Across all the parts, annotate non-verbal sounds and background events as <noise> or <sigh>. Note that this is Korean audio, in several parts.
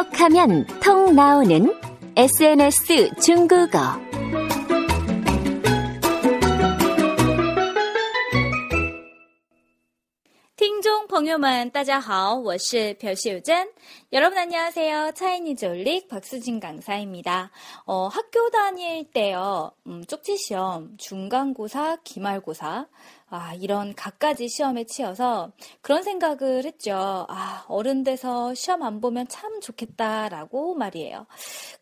톡하면 통 나오는 SNS 중국어. 朋友们，大家好，我是朴秀珍。 여러분 안녕하세요. 차이니즈 올릭 박수진 강사입니다. 어, 학교 다닐 때요, 음, 쪽지 시험, 중간고사, 기말고사, 아, 이런 갖가지 시험에 치여서 그런 생각을 했죠. 아, 어른 돼서 시험 안 보면 참 좋겠다라고 말이에요.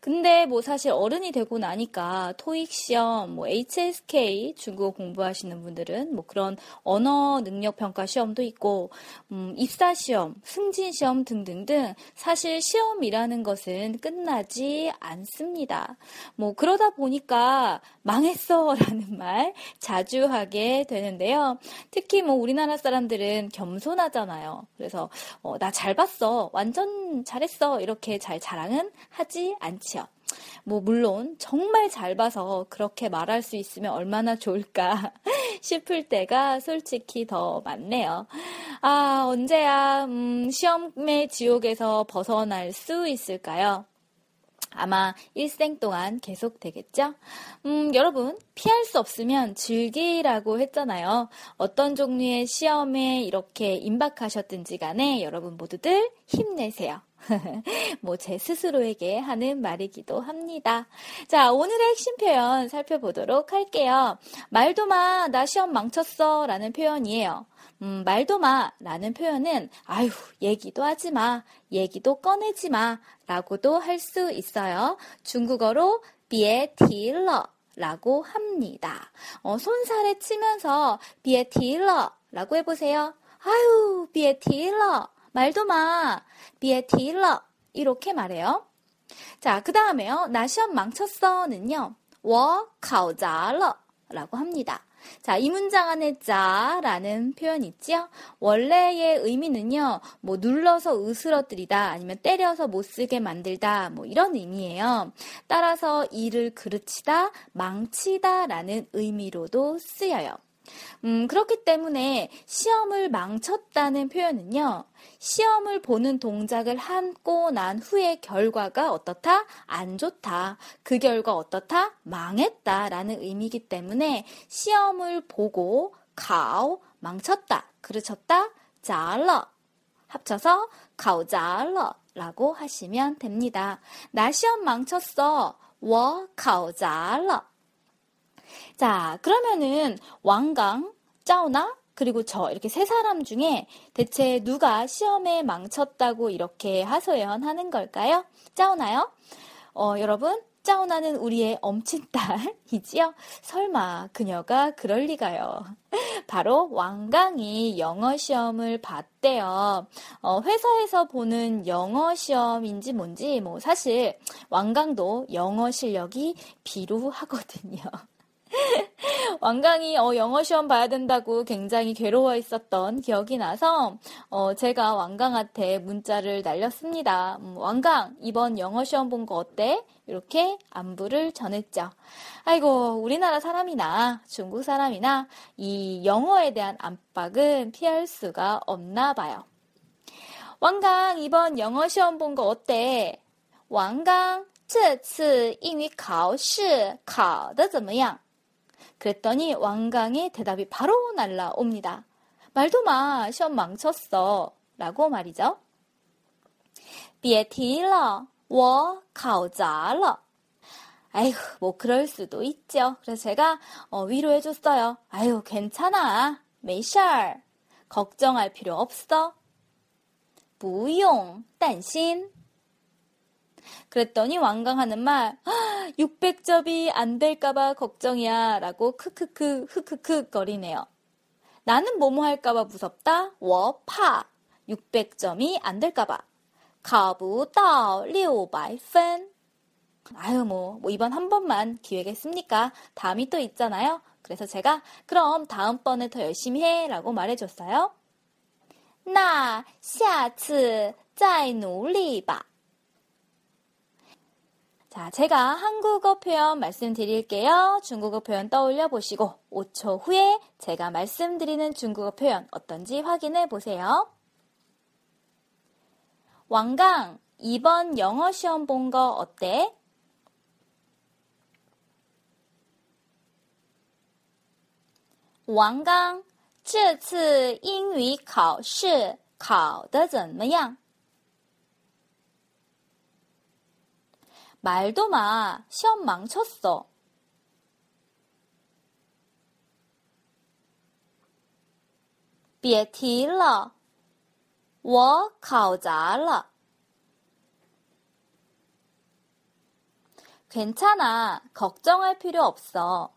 근데 뭐 사실 어른이 되고 나니까 토익 시험, 뭐 HSK 중국어 공부하시는 분들은 뭐 그런 언어 능력 평가 시험도 있고, 음, 입사 시험, 승진 시험 등등등 사실 시험이라는 것은 끝나지 않습니다. 뭐 그러다 보니까 망했어라는 말 자주 하게 되는데요. 특히 뭐 우리나라 사람들은 겸손하잖아요. 그래서 어, 나 잘 봤어, 완전 잘했어 이렇게 잘 자랑은 하지 않지요. 뭐 물론 정말 잘 봐서 그렇게 말할 수 있으면 얼마나 좋을까 <laughs> 싶을 때가 솔직히 더 많네요. 아 언제야 음, 시험의 지옥에서 벗어날 수 있을까요? 아마 일생 동안 계속 되겠죠? 음, 여러분, 피할 수 없으면 즐기라고 했잖아요. 어떤 종류의 시험에 이렇게 임박하셨든지 간에 여러분 모두들 힘내세요. <laughs> 뭐 제 스스로에게 하는 말이기도 합니다. 자, 오늘의 핵심 표현 살펴보도록 할게요. 말도 마, 나 시험 망쳤어 라는 표현이에요. 음, 말도 마 라는 표현은 아유, 얘기도 하지 마, 얘기도 꺼내지 마 라고도 할 수 있어요. 중국어로 别提了 라고 합니다. 어, 손사래 치면서 别提了 라고 해보세요. 아유, 别提了. 말도 마. 别提了. 이렇게 말해요. 자, 그 다음에요. 나 시험 망쳤어는요. 我考砸了 라고 합니다. 자, 이 문장 안에 砸라는 표현 있지요? 원래의 의미는요, 뭐 눌러서 으스러뜨리다, 아니면 때려서 못 쓰게 만들다, 뭐 이런 의미예요. 따라서 이를 그르치다, 망치다라는 의미로도 쓰여요. 음, 그렇기 때문에 시험을 망쳤다는 표현은요, 시험을 보는 동작을 하고 난 후의 결과가 어떻다? 안 좋다. 그 결과 어떻다? 망했다. 라는 의미이기 때문에 시험을 보고, 가오, 망쳤다, 그르쳤다, 잘러. 합쳐서 가오잘러 라고 하시면 됩니다. 나 시험 망쳤어. 我考砸了. 자, 그러면은 왕강, 짜오나, 그리고 저 이렇게 세 사람 중에 대체 누가 시험에 망쳤다고 이렇게 하소연하는 걸까요? 짜오나요? 어, 여러분, 짜오나는 우리의 엄친딸이지요? 설마 그녀가 그럴 리가요. <laughs> 바로 왕강이 영어 시험을 봤대요. 어, 회사에서 보는 영어 시험인지 뭔지 뭐 사실 왕강도 영어 실력이 비루하거든요. <laughs> 왕강이 어, 영어 시험 봐야 된다고 굉장히 괴로워 있었던 기억이 나서 어, 제가 왕강한테 문자를 날렸습니다. 음, 왕강 이번 영어 시험 본 거 어때? 이렇게 안부를 전했죠. 아이고 우리나라 사람이나 중국 사람이나 이 영어에 대한 압박은 피할 수가 없나 봐요. 왕강 이번 영어 시험 본 거 어때? 왕강 这次英语考试考得怎么样？ 그랬더니 왕강의 대답이 바로 날라옵니다. 말도 마, 시험 망쳤어. 라고 말이죠. 别提了,我考砸了. 아이고, 뭐 그럴 수도 있죠. 그래서 제가 어, 위로해줬어요. 아유, 괜찮아. 没事儿. 걱정할 필요 없어. 不用担心. 그랬더니 왕강하는 말 600점이 안 될까봐 걱정이야 라고 크크크 흐크크 거리네요. 나는 뭐뭐 할까봐 무섭다. 워파 600점이 안 될까봐. 考不到六百分. 아유, 뭐, 뭐, 이번 한 번만 기회겠습니까? 다음이 또 있잖아요. 그래서 제가, 그럼 다음번에 더 열심히 해. 라고 말해줬어요. 那下次再努力吧. 자, 제가 한국어 표현 말씀드릴게요. 중국어 표현 떠올려 보시고 5초 후에 제가 말씀드리는 중국어 표현 어떤지 확인해 보세요. 왕강, 이번 영어 시험 본 거 어때? 王刚，这次英语考试考得怎么样？ 말도 마, 시험 망쳤어. 别提了，我考砸了。 괜찮아, 걱정할 필요 없어.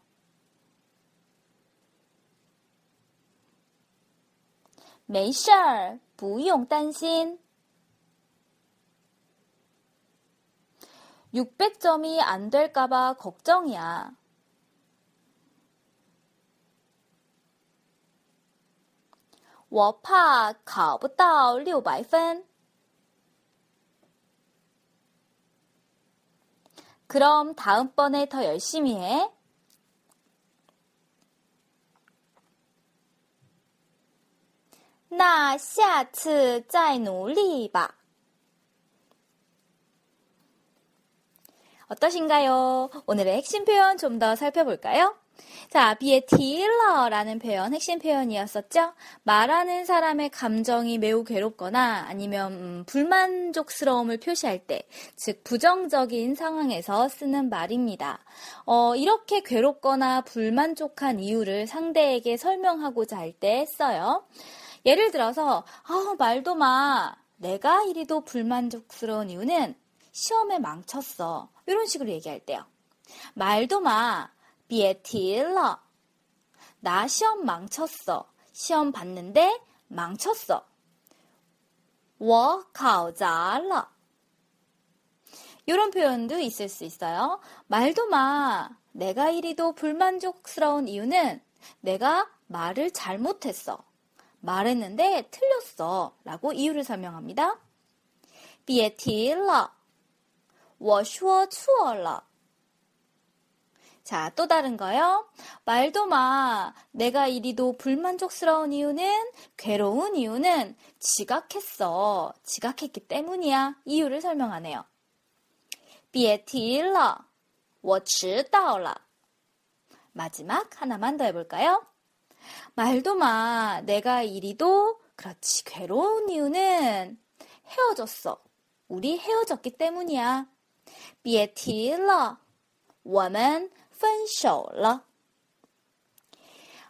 没事儿，不用担心。 600점이 안 될까봐 걱정이야. 我怕考不到600分. 그럼 다음번에 더 열심히 해. 那下次再努力吧. 어떠신가요? 오늘의 핵심 표현 좀 더 살펴볼까요? 자, 비에 딜러라는 표현 핵심 표현이었었죠. 말하는 사람의 감정이 매우 괴롭거나 아니면 음, 불만족스러움을 표시할 때, 즉 부정적인 상황에서 쓰는 말입니다. 어, 이렇게 괴롭거나 불만족한 이유를 상대에게 설명하고자 할 때 써요. 예를 들어서 아, 말도 마. 내가 이리도 불만족스러운 이유는 시험에 망쳤어. 이런 식으로 얘기할 때요. 말도 마. 비에틸러. 나 시험 망쳤어. 시험 봤는데 망쳤어. 我考砸了. 이런 표현도 있을 수 있어요. 말도 마. 내가 이리도 불만족스러운 이유는 내가 말을 잘못했어. 말했는데 틀렸어. 라고 이유를 설명합니다. 别提了. 我说错了. 자, 또 다른 거요. 말도 마. 내가 이리도 불만족스러운 이유는, 괴로운 이유는 지각했어. 지각했기 때문이야. 이유를 설명하네요. 别提了.我迟到了. 마지막 하나만 더 해볼까요? 말도 마. 내가 이리도 그렇지 괴로운 이유는 헤어졌어. 우리 헤어졌기 때문이야. 别提了.我们分手了.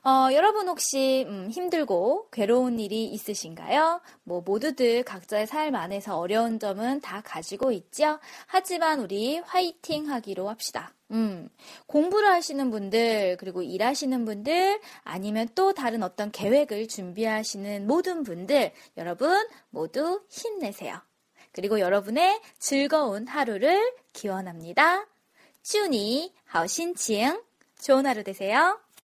어, 여러분 혹시 음, 힘들고 괴로운 일이 있으신가요? 뭐 모두들 각자의 삶 안에서 어려운 점은 다 가지고 있죠. 하지만 우리 화이팅 하기로 합시다. 음, 공부를 하시는 분들, 그리고 일하시는 분들, 아니면 또 다른 어떤 계획을 준비하시는 모든 분들, 여러분 모두 힘내세요. 그리고 여러분의 즐거운 하루를 기원합니다. 쭈니, 하오신칭, 좋은 하루 되세요.